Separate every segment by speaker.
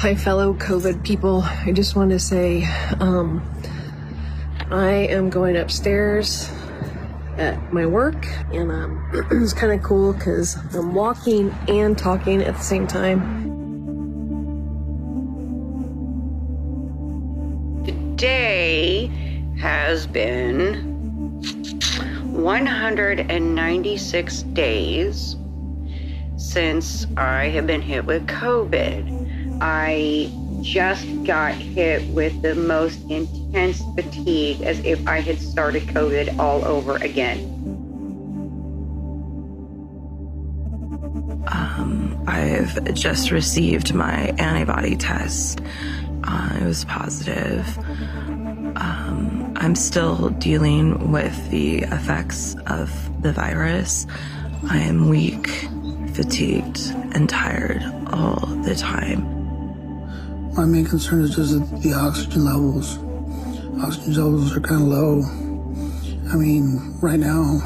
Speaker 1: Hi, fellow COVID people. I just want to say um, I am going upstairs at my work, and um, it's kind of cool because I'm walking and talking at the same time.
Speaker 2: Today has been 196 days since I have been hit with COVID. I just got hit with the most intense fatigue as if I had started COVID all over again.
Speaker 3: Um, I've just received my antibody test. Uh, it was positive. Um, I'm still dealing with the effects of the virus. I am weak, fatigued, and tired all the time.
Speaker 4: My main concern is just the oxygen levels. Oxygen levels are kind of low. I mean, right now,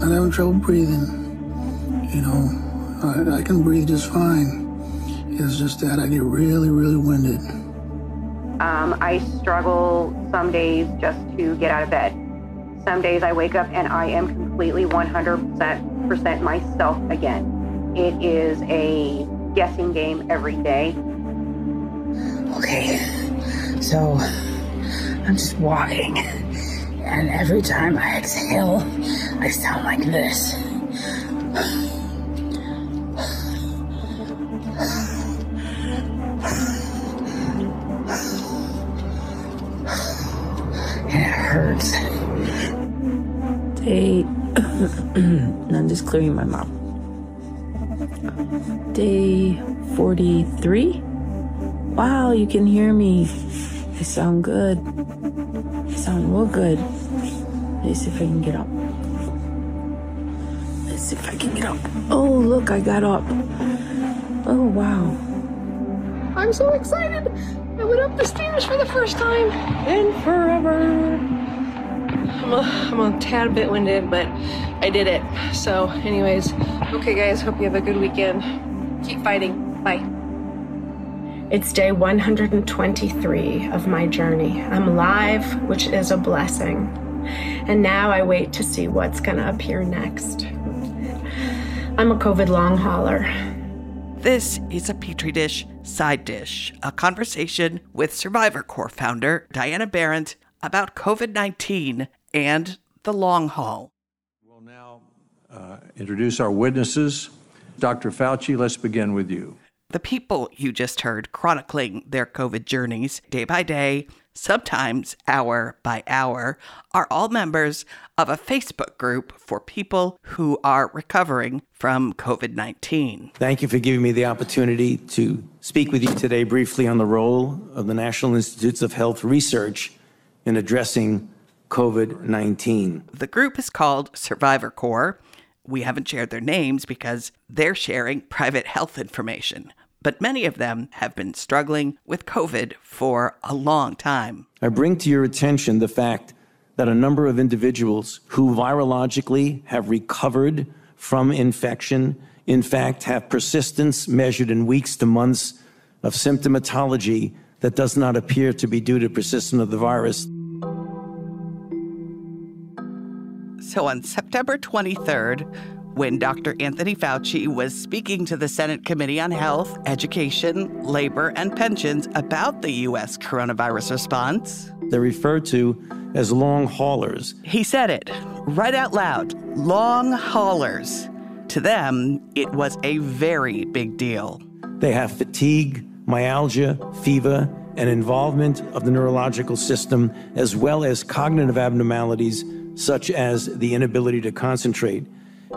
Speaker 4: I'm having trouble breathing. You know, I, I can breathe just fine. It's just that I get really, really winded.
Speaker 2: Um, I struggle some days just to get out of bed. Some days I wake up and I am completely 100% myself again. It is a guessing game every day.
Speaker 5: Okay, so I'm just walking, and every time I exhale, I sound like this. And it hurts.
Speaker 3: Day. I'm just clearing my mouth. Day 43? Wow, you can hear me. I sound good. I sound real good. Let's see if I can get up. Let's see if I can get up. Oh, look, I got up. Oh, wow.
Speaker 1: I'm so excited! I went up the stairs for the first time in forever. I'm a, I'm a tad bit winded, but I did it. So, anyways, okay, guys, hope you have a good weekend. Keep fighting. Bye.
Speaker 6: It's day 123 of my journey. I'm alive, which is a blessing. And now I wait to see what's going to appear next. I'm a COVID long hauler.
Speaker 7: This is a Petri Dish Side Dish, a conversation with Survivor Corps founder Diana Berrent about COVID 19 and the long haul.
Speaker 8: We'll now uh, introduce our witnesses. Dr. Fauci, let's begin with you.
Speaker 7: The people you just heard chronicling their COVID journeys day by day, sometimes hour by hour, are all members of a Facebook group for people who are recovering from COVID 19.
Speaker 9: Thank you for giving me the opportunity to speak with you today briefly on the role of the National Institutes of Health research in addressing COVID 19.
Speaker 7: The group is called Survivor Corps. We haven't shared their names because they're sharing private health information but many of them have been struggling with COVID for a long time.
Speaker 9: I bring to your attention the fact that a number of individuals who virologically have recovered from infection, in fact, have persistence measured in weeks to months of symptomatology that does not appear to be due to persistence of the virus.
Speaker 7: So on September 23rd, when Dr. Anthony Fauci was speaking to the Senate Committee on Health, Education, Labor, and Pensions about the U.S. coronavirus response.
Speaker 9: They're referred to as long haulers.
Speaker 7: He said it right out loud long haulers. To them, it was a very big deal.
Speaker 9: They have fatigue, myalgia, fever, and involvement of the neurological system, as well as cognitive abnormalities such as the inability to concentrate.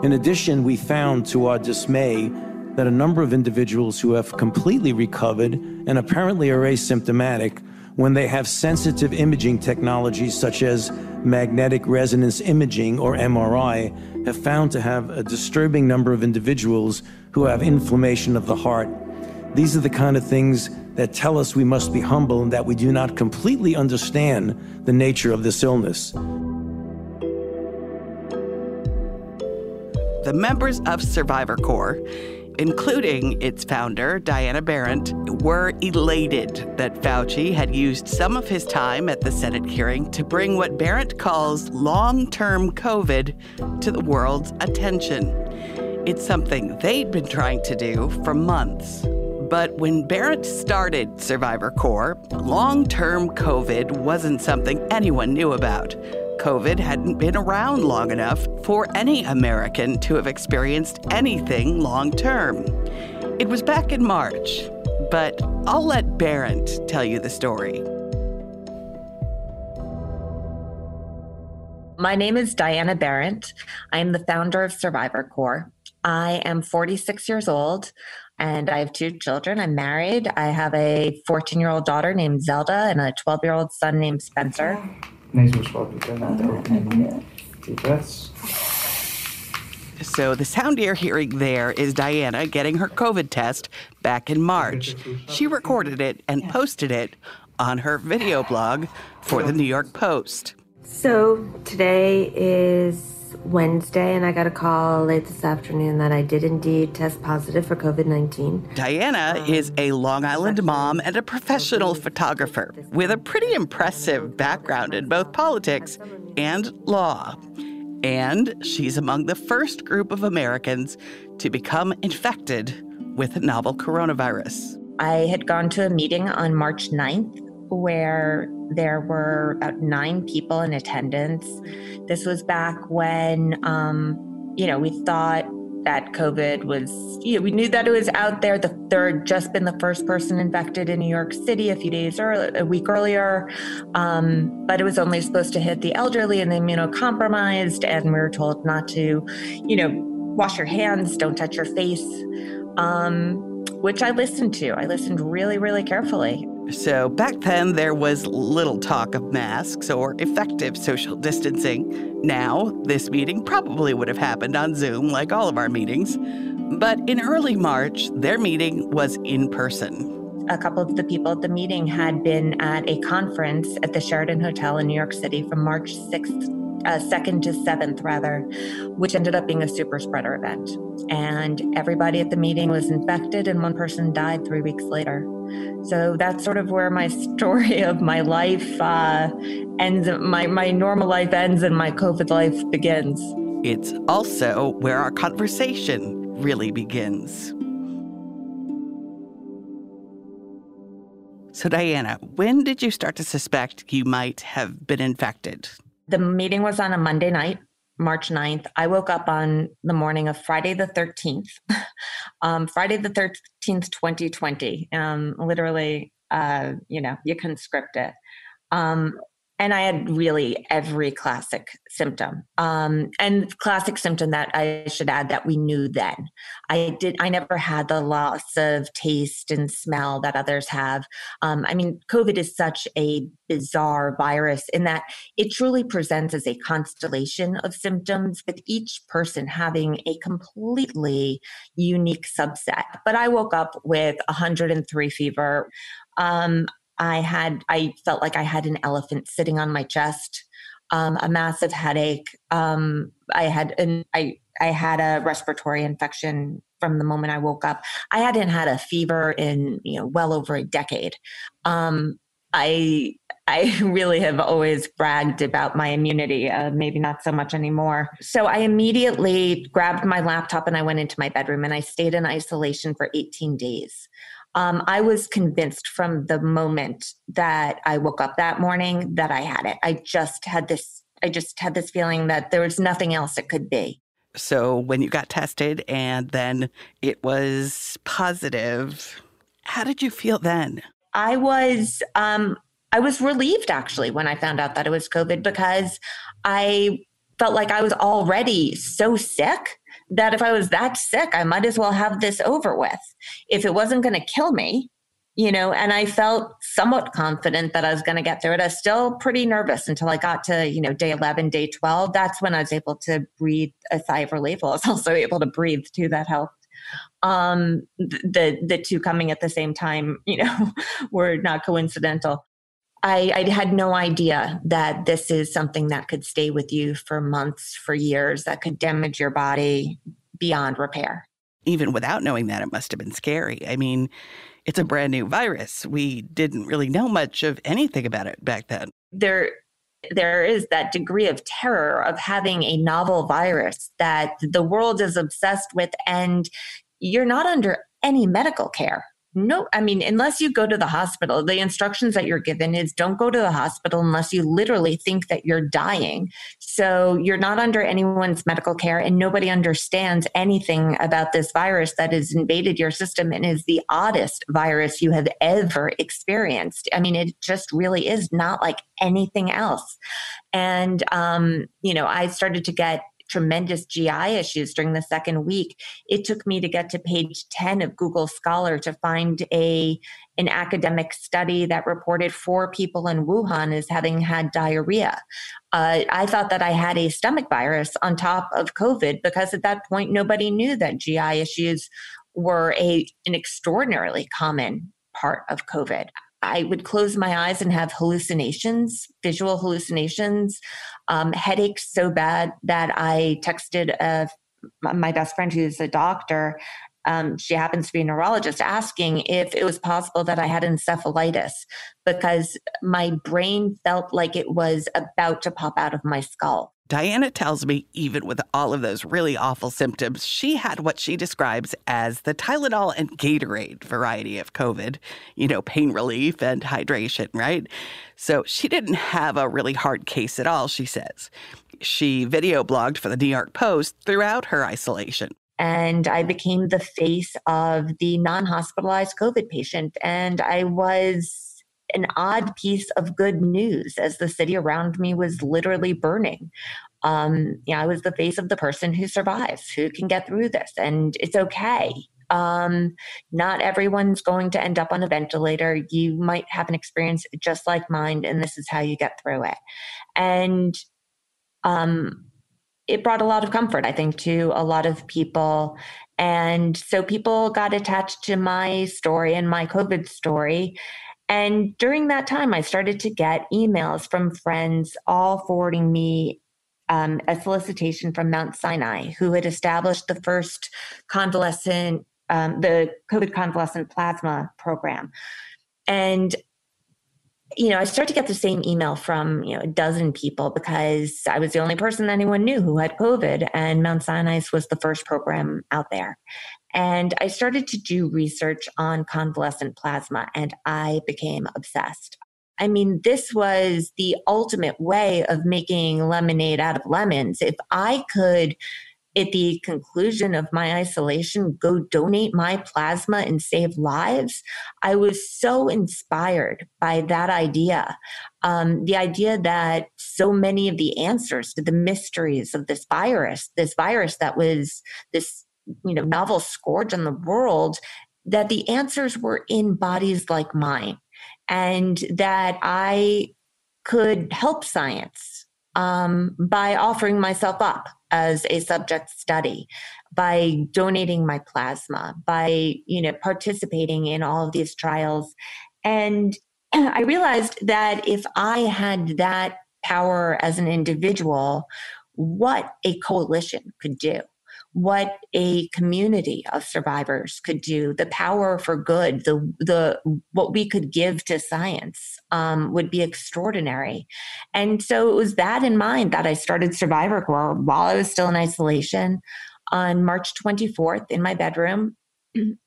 Speaker 9: In addition, we found to our dismay that a number of individuals who have completely recovered and apparently are asymptomatic when they have sensitive imaging technologies such as magnetic resonance imaging or MRI have found to have a disturbing number of individuals who have inflammation of the heart. These are the kind of things that tell us we must be humble and that we do not completely understand the nature of this illness.
Speaker 7: The members of Survivor Corps including its founder, Diana Berrent, were elated that Fauci had used some of his time at the Senate hearing to bring what Berrent calls long term COVID to the world's attention. It's something they'd been trying to do for months. But when Berrent started Survivor Corps, long term COVID wasn't something anyone knew about. COVID hadn't been around long enough for any American to have experienced anything long term. It was back in March, but I'll let Berrent tell you the story.
Speaker 10: My name is Diana Berrent. I am the founder of Survivor Corps. I am 46 years old and I have two children. I'm married. I have a 14 year old daughter named Zelda and a 12 year old son named Spencer.
Speaker 11: Nasal swab Deep breaths.
Speaker 7: So, the sound you're hearing there is Diana getting her COVID test back in March. She recorded it and posted it on her video blog for the New York Post.
Speaker 12: So, today is Wednesday, and I got a call late this afternoon that I did indeed test positive for COVID 19.
Speaker 7: Diana um, is a Long Island mom and a professional photographer with a pretty impressive background in both politics and law. And she's among the first group of Americans to become infected with the novel coronavirus.
Speaker 10: I had gone to a meeting on March 9th where there were about nine people in attendance. This was back when, um, you know, we thought that COVID was, you know, we knew that it was out there. The third just been the first person infected in New York City a few days early, a week earlier. Um, but it was only supposed to hit the elderly and the immunocompromised. And we were told not to, you know, wash your hands, don't touch your face. Um, which I listened to. I listened really, really carefully.
Speaker 7: So back then, there was little talk of masks or effective social distancing. Now, this meeting probably would have happened on Zoom like all of our meetings. But in early March, their meeting was in person.
Speaker 10: A couple of the people at the meeting had been at a conference at the Sheraton Hotel in New York City from March 6th uh, 2nd to 7th, rather, which ended up being a super spreader event. And everybody at the meeting was infected, and one person died three weeks later. So that's sort of where my story of my life uh, ends, my, my normal life ends, and my COVID life begins.
Speaker 7: It's also where our conversation really begins. So, Diana, when did you start to suspect you might have been infected?
Speaker 10: The meeting was on a Monday night, March 9th. I woke up on the morning of Friday the 13th, um, Friday the 13th, 2020. Um, literally, uh, you know, you can script it. Um, and I had really every classic symptom. Um, and classic symptom that I should add that we knew then. I did. I never had the loss of taste and smell that others have. Um, I mean, COVID is such a bizarre virus in that it truly presents as a constellation of symptoms, with each person having a completely unique subset. But I woke up with 103 fever. Um, I had, I felt like I had an elephant sitting on my chest, um, a massive headache. Um, I had, an, I, I had a respiratory infection from the moment I woke up. I hadn't had a fever in, you know, well over a decade. Um, I I really have always bragged about my immunity, uh, maybe not so much anymore. So I immediately grabbed my laptop and I went into my bedroom and I stayed in isolation for 18 days um, I was convinced from the moment that I woke up that morning that I had it. I just had this. I just had this feeling that there was nothing else it could be.
Speaker 7: So when you got tested and then it was positive, how did you feel then?
Speaker 10: I was um, I was relieved actually when I found out that it was COVID because I felt like I was already so sick that if I was that sick, I might as well have this over with. If it wasn't going to kill me, you know, and I felt somewhat confident that I was going to get through it. I was still pretty nervous until I got to, you know, day 11, day 12. That's when I was able to breathe a sigh of relief. I was also able to breathe too. That helped. Um, the, the two coming at the same time, you know, were not coincidental. I, I, had no idea that this is something that could stay with you for months, for years, that could damage your body beyond repair.
Speaker 7: even without knowing that, it must have been scary. I mean, it's a brand new virus. We didn't really know much of anything about it back then.
Speaker 10: There there is that degree of terror of having a novel virus that the world is obsessed with and you're not under any medical care no, I mean, unless you go to the hospital, the instructions that you're given is don't go to the hospital unless you literally think that you're dying. So you're not under anyone's medical care, and nobody understands anything about this virus that has invaded your system and is the oddest virus you have ever experienced. I mean, it just really is not like anything else. And, um, you know, I started to get tremendous GI issues during the second week. It took me to get to page 10 of Google Scholar to find a an academic study that reported four people in Wuhan as having had diarrhea. Uh, I thought that I had a stomach virus on top of COVID because at that point nobody knew that GI issues were a an extraordinarily common part of COVID. I would close my eyes and have hallucinations, visual hallucinations, um, headaches so bad that I texted a, my best friend who's a doctor. Um, she happens to be a neurologist, asking if it was possible that I had encephalitis because my brain felt like it was about to pop out of my skull.
Speaker 7: Diana tells me, even with all of those really awful symptoms, she had what she describes as the Tylenol and Gatorade variety of COVID, you know, pain relief and hydration, right? So she didn't have a really hard case at all, she says. She video blogged for the New York Post throughout her isolation.
Speaker 10: And I became the face of the non hospitalized COVID patient. And I was an odd piece of good news as the city around me was literally burning. Um, yeah, I was the face of the person who survives, who can get through this, and it's okay. Um, not everyone's going to end up on a ventilator. You might have an experience just like mine, and this is how you get through it. And um, it brought a lot of comfort, I think, to a lot of people. And so people got attached to my story and my COVID story. And during that time, I started to get emails from friends all forwarding me um, a solicitation from Mount Sinai, who had established the first convalescent, um, the COVID convalescent plasma program. And you know, I started to get the same email from, you know, a dozen people because I was the only person anyone knew who had COVID and Mount Sinai was the first program out there. And I started to do research on convalescent plasma and I became obsessed. I mean, this was the ultimate way of making lemonade out of lemons. If I could at the conclusion of my isolation, go donate my plasma and save lives. I was so inspired by that idea. Um, the idea that so many of the answers to the mysteries of this virus, this virus that was this you know novel scourge on the world, that the answers were in bodies like mine, and that I could help science um, by offering myself up as a subject study by donating my plasma by you know participating in all of these trials. And i realized that if i had that power as an individual what a coalition could do what a community of survivors could do, the power for good, the the what we could give to science um, would be extraordinary. And so it was that in mind that I started Survivor Corps while I was still in isolation on March 24th in my bedroom,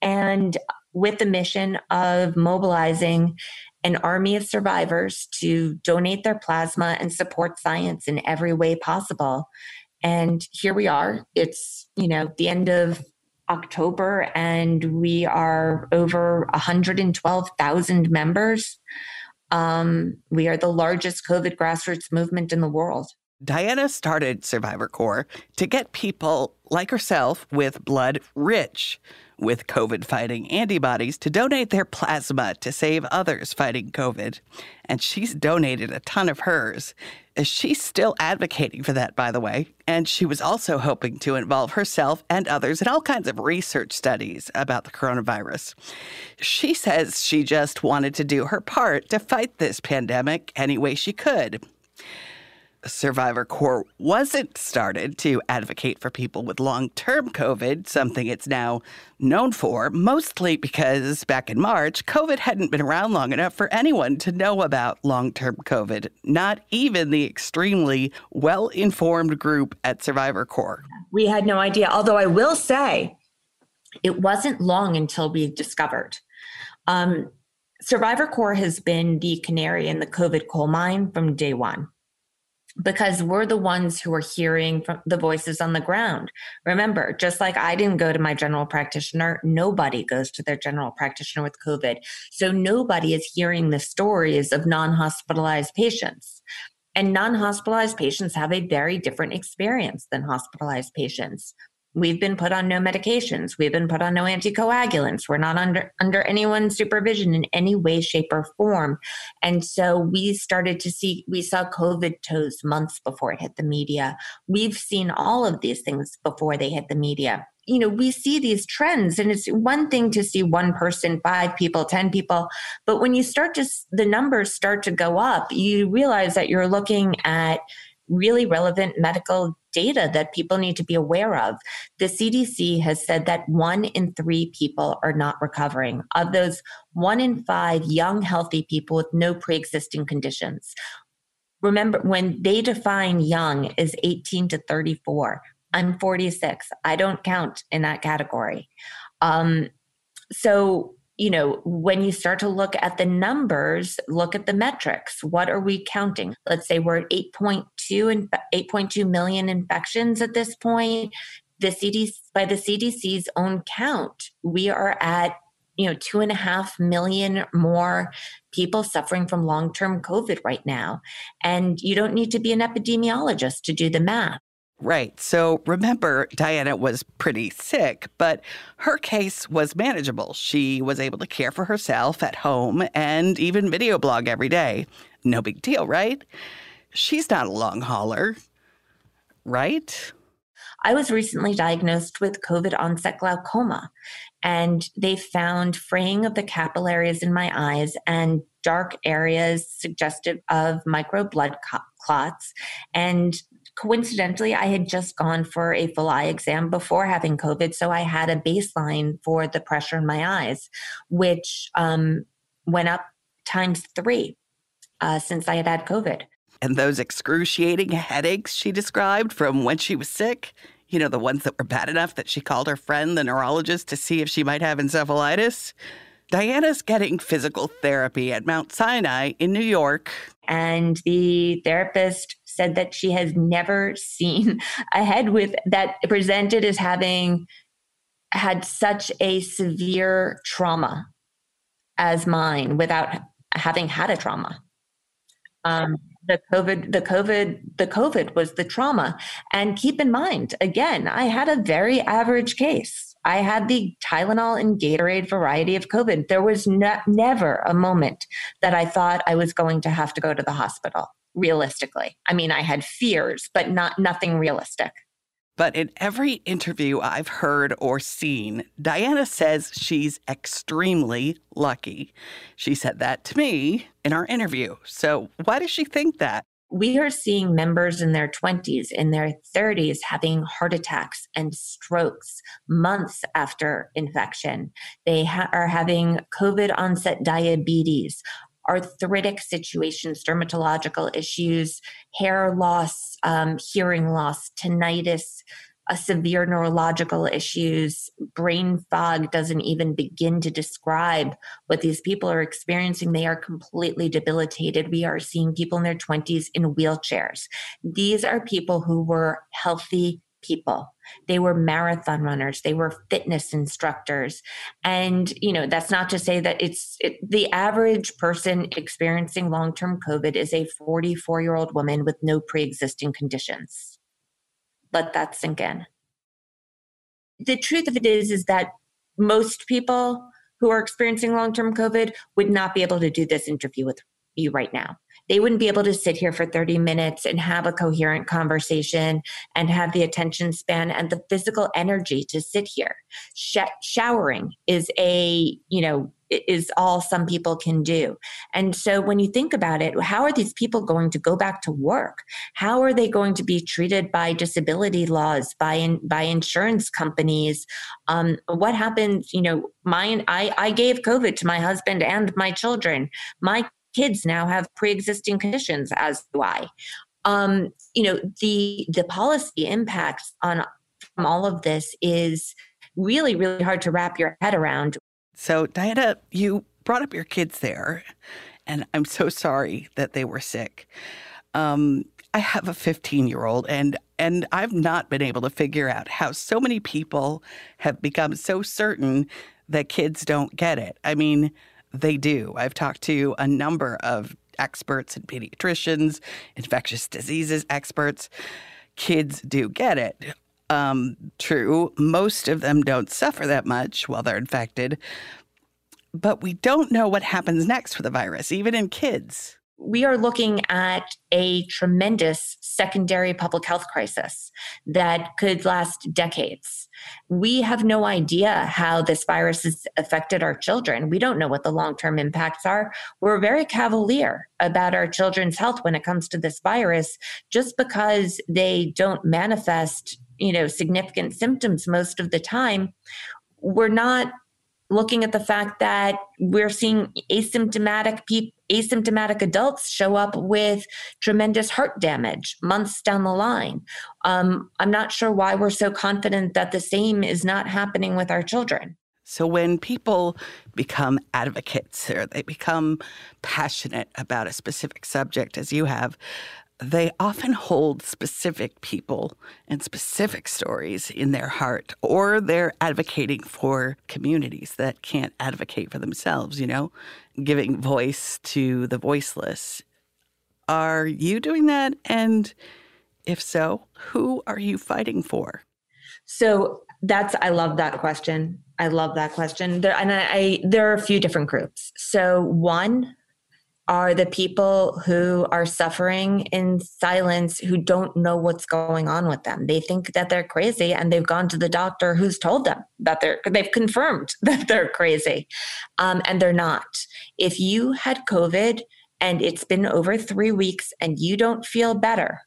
Speaker 10: and with the mission of mobilizing an army of survivors to donate their plasma and support science in every way possible. And here we are. It's, you know, the end of October, and we are over 112,000 members. Um, we are the largest COVID grassroots movement in the world.
Speaker 7: Diana started Survivor Corps to get people like herself with blood rich with COVID fighting antibodies to donate their plasma to save others fighting COVID. And she's donated a ton of hers. Uh, she's still advocating for that, by the way. And she was also hoping to involve herself and others in all kinds of research studies about the coronavirus. She says she just wanted to do her part to fight this pandemic any way she could. Survivor Corps wasn't started to advocate for people with long term COVID, something it's now known for, mostly because back in March, COVID hadn't been around long enough for anyone to know about long term COVID, not even the extremely well informed group at Survivor Corps.
Speaker 10: We had no idea, although I will say it wasn't long until we discovered. Um, Survivor Corps has been the canary in the COVID coal mine from day one because we're the ones who are hearing from the voices on the ground. Remember, just like I didn't go to my general practitioner, nobody goes to their general practitioner with COVID. So nobody is hearing the stories of non hospitalized patients. And non hospitalized patients have a very different experience than hospitalized patients. We've been put on no medications. We've been put on no anticoagulants. We're not under under anyone's supervision in any way, shape, or form. And so we started to see we saw COVID toes months before it hit the media. We've seen all of these things before they hit the media. You know, we see these trends, and it's one thing to see one person, five people, 10 people. But when you start to, the numbers start to go up, you realize that you're looking at really relevant medical data that people need to be aware of. The CDC has said that one in three people are not recovering. Of those, one in five young, healthy people with no pre existing conditions. Remember, when they define young as 18 to 34, I'm 46. I don't count in that category. Um, so you know, when you start to look at the numbers, look at the metrics. What are we counting? Let's say we're at 8.2 and 8.2 million infections at this point. The CDC, by the CDC's own count, we are at you know two and a half million more people suffering from long-term covid right now and you don't need to be an epidemiologist to do the math
Speaker 7: Right. So remember, Diana was pretty sick, but her case was manageable. She was able to care for herself at home and even video blog every day. No big deal, right? She's not a long hauler, right?
Speaker 10: I was recently diagnosed with COVID onset glaucoma, and they found fraying of the capillaries in my eyes and dark areas suggestive of micro blood clots. And coincidentally, I had just gone for a full eye exam before having COVID. So I had a baseline for the pressure in my eyes, which um, went up times three uh, since I had had COVID.
Speaker 7: And those excruciating headaches she described from when she was sick, you know, the ones that were bad enough that she called her friend, the neurologist, to see if she might have encephalitis. Diana's getting physical therapy at Mount Sinai in New York.
Speaker 10: And the therapist said that she has never seen a head with that presented as having had such a severe trauma as mine without having had a trauma. Um, the COVID, the COVID, the COVID was the trauma. And keep in mind, again, I had a very average case. I had the Tylenol and Gatorade variety of COVID. There was ne- never a moment that I thought I was going to have to go to the hospital realistically. I mean, I had fears, but not nothing realistic.
Speaker 7: But in every interview I've heard or seen, Diana says she's extremely lucky. She said that to me in our interview. So, why does she think that?
Speaker 10: We are seeing members in their 20s, in their 30s, having heart attacks and strokes months after infection. They ha- are having COVID onset diabetes, arthritic situations, dermatological issues, hair loss, um, hearing loss, tinnitus, uh, severe neurological issues, brain fog doesn't even begin to describe what these people are experiencing. They are completely debilitated. We are seeing people in their 20s in wheelchairs. These are people who were healthy people. They were marathon runners, they were fitness instructors. And, you know, that's not to say that it's it, the average person experiencing long term COVID is a 44 year old woman with no pre existing conditions. Let that sink in. The truth of it is, is that most people who are experiencing long term COVID would not be able to do this interview with you right now they wouldn't be able to sit here for 30 minutes and have a coherent conversation and have the attention span and the physical energy to sit here. Sh- showering is a, you know, is all some people can do. And so when you think about it, how are these people going to go back to work? How are they going to be treated by disability laws, by in, by insurance companies? Um, what happens? You know, my I I gave COVID to my husband and my children. My kids now have pre-existing conditions, as do I. Um, you know, the the policy impacts on from all of this is really, really hard to wrap your head around.
Speaker 7: So, Diana, you brought up your kids there, and I'm so sorry that they were sick. Um, I have a 15 year old, and and I've not been able to figure out how so many people have become so certain that kids don't get it. I mean, they do. I've talked to a number of experts and pediatricians, infectious diseases experts. Kids do get it. Um, true, most of them don't suffer that much while they're infected, but we don't know what happens next with the virus, even in kids
Speaker 10: we are looking at a tremendous secondary public health crisis that could last decades. We have no idea how this virus has affected our children. We don't know what the long term impacts are. We're very cavalier about our children's health when it comes to this virus just because they don't manifest you know significant symptoms most of the time we're not looking at the fact that we're seeing asymptomatic people asymptomatic adults show up with tremendous heart damage months down the line. Um, I'm not sure why we're so confident that the same is not happening with our children.
Speaker 7: So when people become advocates or they become passionate about a specific subject, as you have, they often hold specific people and specific stories in their heart, or they're advocating for communities that can't advocate for themselves, you know, giving voice to the voiceless. Are you doing that? And if so, who are you fighting for?
Speaker 10: So that's, I love that question. I love that question. There, and I, I there are a few different groups. So, one, are the people who are suffering in silence who don't know what's going on with them. They think that they're crazy and they've gone to the doctor who's told them that they're, they've confirmed that they're crazy um, and they're not. If you had COVID and it's been over three weeks and you don't feel better,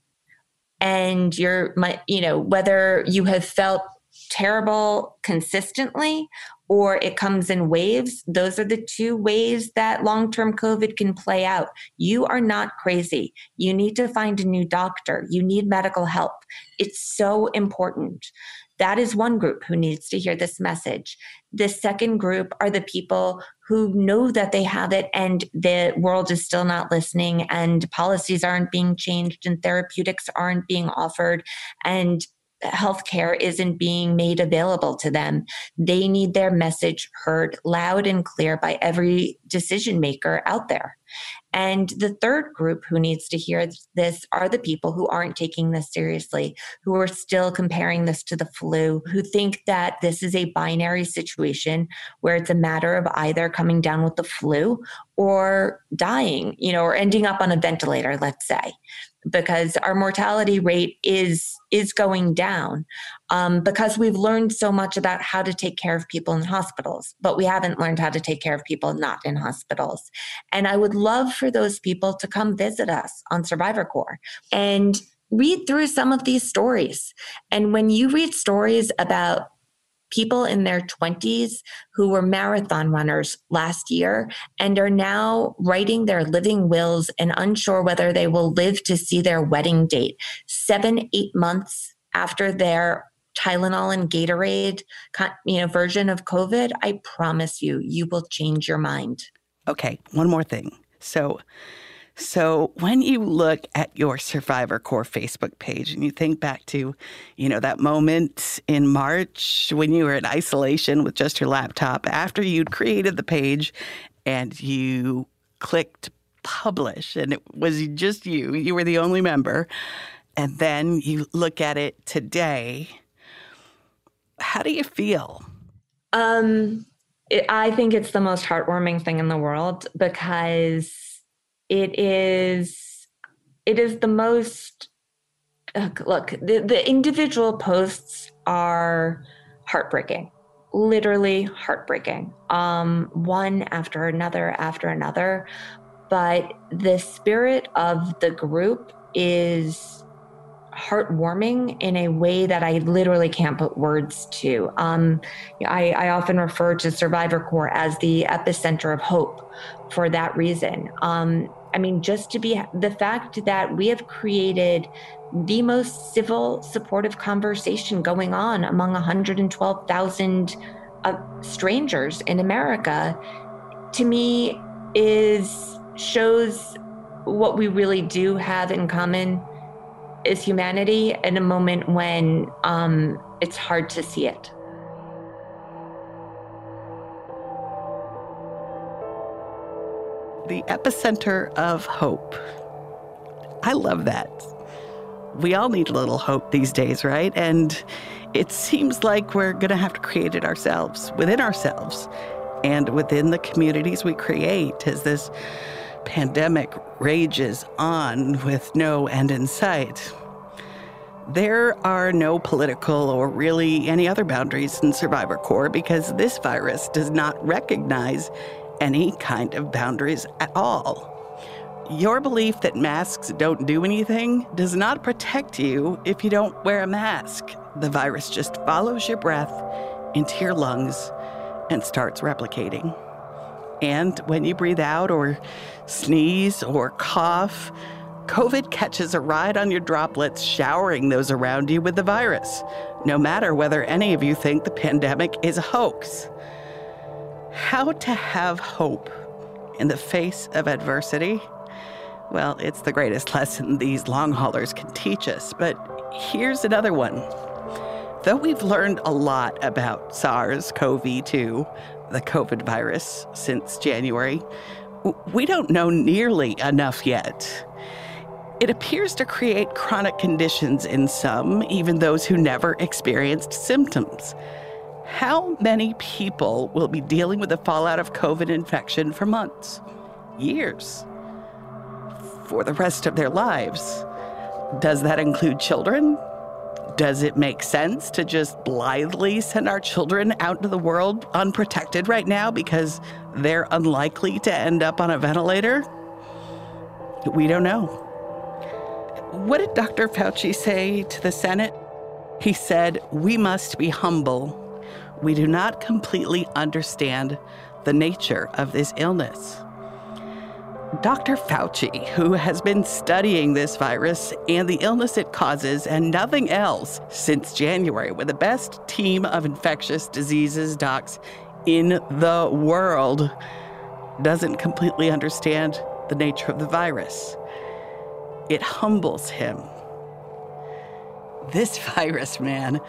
Speaker 10: and you're, you know, whether you have felt terrible consistently or it comes in waves. Those are the two ways that long term COVID can play out. You are not crazy. You need to find a new doctor. You need medical help. It's so important. That is one group who needs to hear this message. The second group are the people who know that they have it and the world is still not listening and policies aren't being changed and therapeutics aren't being offered and healthcare isn't being made available to them. They need their message heard loud and clear by every decision maker out there. And the third group who needs to hear this are the people who aren't taking this seriously, who are still comparing this to the flu, who think that this is a binary situation where it's a matter of either coming down with the flu or dying, you know, or ending up on a ventilator, let's say because our mortality rate is is going down um, because we've learned so much about how to take care of people in hospitals but we haven't learned how to take care of people not in hospitals. And i would love for those people to come visit us on survivor corps and read through some of these stories. And when you read stories about people in their 20s who were marathon runners last year and are now writing their living wills and unsure whether they will live to see their wedding date seven, eight months after their Tylenol and Gatorade you know, version of COVID. I promise you, you will change your mind.
Speaker 7: Okay, one more thing. So, so when you look at your Survivor Corps Facebook page and you think back to, you know, that moment in March when you were in isolation with just your laptop after you'd created the page and you clicked publish and it was just you, you were the only member. And then you look at it today. How do you feel?
Speaker 10: Um, it, I think it's the most heartwarming thing in the world because it is it is the most uh, look the, the individual posts are heartbreaking literally heartbreaking, um, one after another after another. But the spirit of the group is heartwarming in a way that I literally can't put words to. Um, I, I, often refer to Survivor Corps as the epicenter of hope for that reason. Um, I mean, just to be the fact that we have created the most civil, supportive conversation going on among 112,000 uh, strangers in America, to me, is shows what we really do have in common is humanity in a moment when um, it's hard to see it.
Speaker 7: The epicenter of hope. I love that. We all need a little hope these days, right? And it seems like we're going to have to create it ourselves, within ourselves, and within the communities we create as this pandemic rages on with no end in sight. There are no political or really any other boundaries in Survivor Corps because this virus does not recognize any kind of boundaries at all. Your belief that masks don't do anything does not protect you if you don't wear a mask. The virus just follows your breath into your lungs and starts replicating. And when you breathe out or sneeze or cough, COVID catches a ride on your droplets, showering those around you with the virus, no matter whether any of you think the pandemic is a hoax. How to have hope in the face of adversity? Well, it's the greatest lesson these long haulers can teach us, but here's another one. Though we've learned a lot about SARS CoV 2, the COVID virus since January, we don't know nearly enough yet. It appears to create chronic conditions in some, even those who never experienced symptoms. How many people will be dealing with the fallout of COVID infection for months, years, for the rest of their lives? Does that include children? Does it make sense to just blithely send our children out into the world unprotected right now because they're unlikely to end up on a ventilator? We don't know. What did Dr. Fauci say to the Senate? He said, We must be humble. We do not completely understand the nature of this illness. Dr. Fauci, who has been studying this virus and the illness it causes and nothing else since January, with the best team of infectious diseases docs in the world, doesn't completely understand the nature of the virus. It humbles him. This virus, man,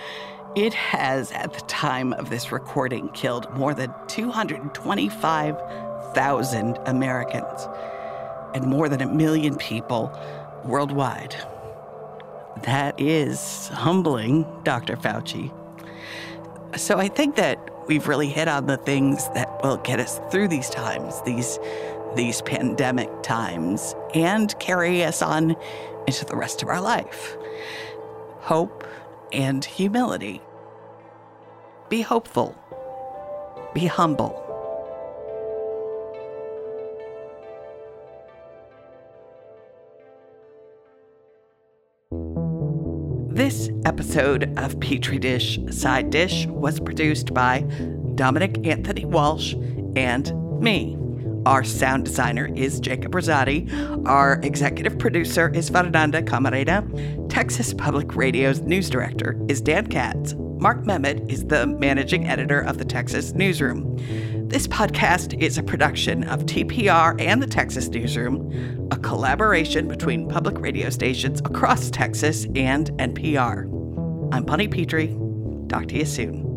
Speaker 7: it has, at the time of this recording, killed more than 225,000 Americans and more than a million people worldwide. That is humbling, Dr. Fauci. So I think that we've really hit on the things that will get us through these times, these these pandemic times, and carry us on into the rest of our life. Hope and humility. Be hopeful. Be humble. This episode of Petri Dish Side Dish was produced by Dominic Anthony Walsh and me. Our sound designer is Jacob Rosati. Our executive producer is Fernanda Camarena. Texas Public Radio's news director is Dan Katz. Mark Memmott is the managing editor of the Texas Newsroom. This podcast is a production of TPR and the Texas Newsroom, a collaboration between public radio stations across Texas and NPR. I'm Bonnie Petrie. Talk to you soon.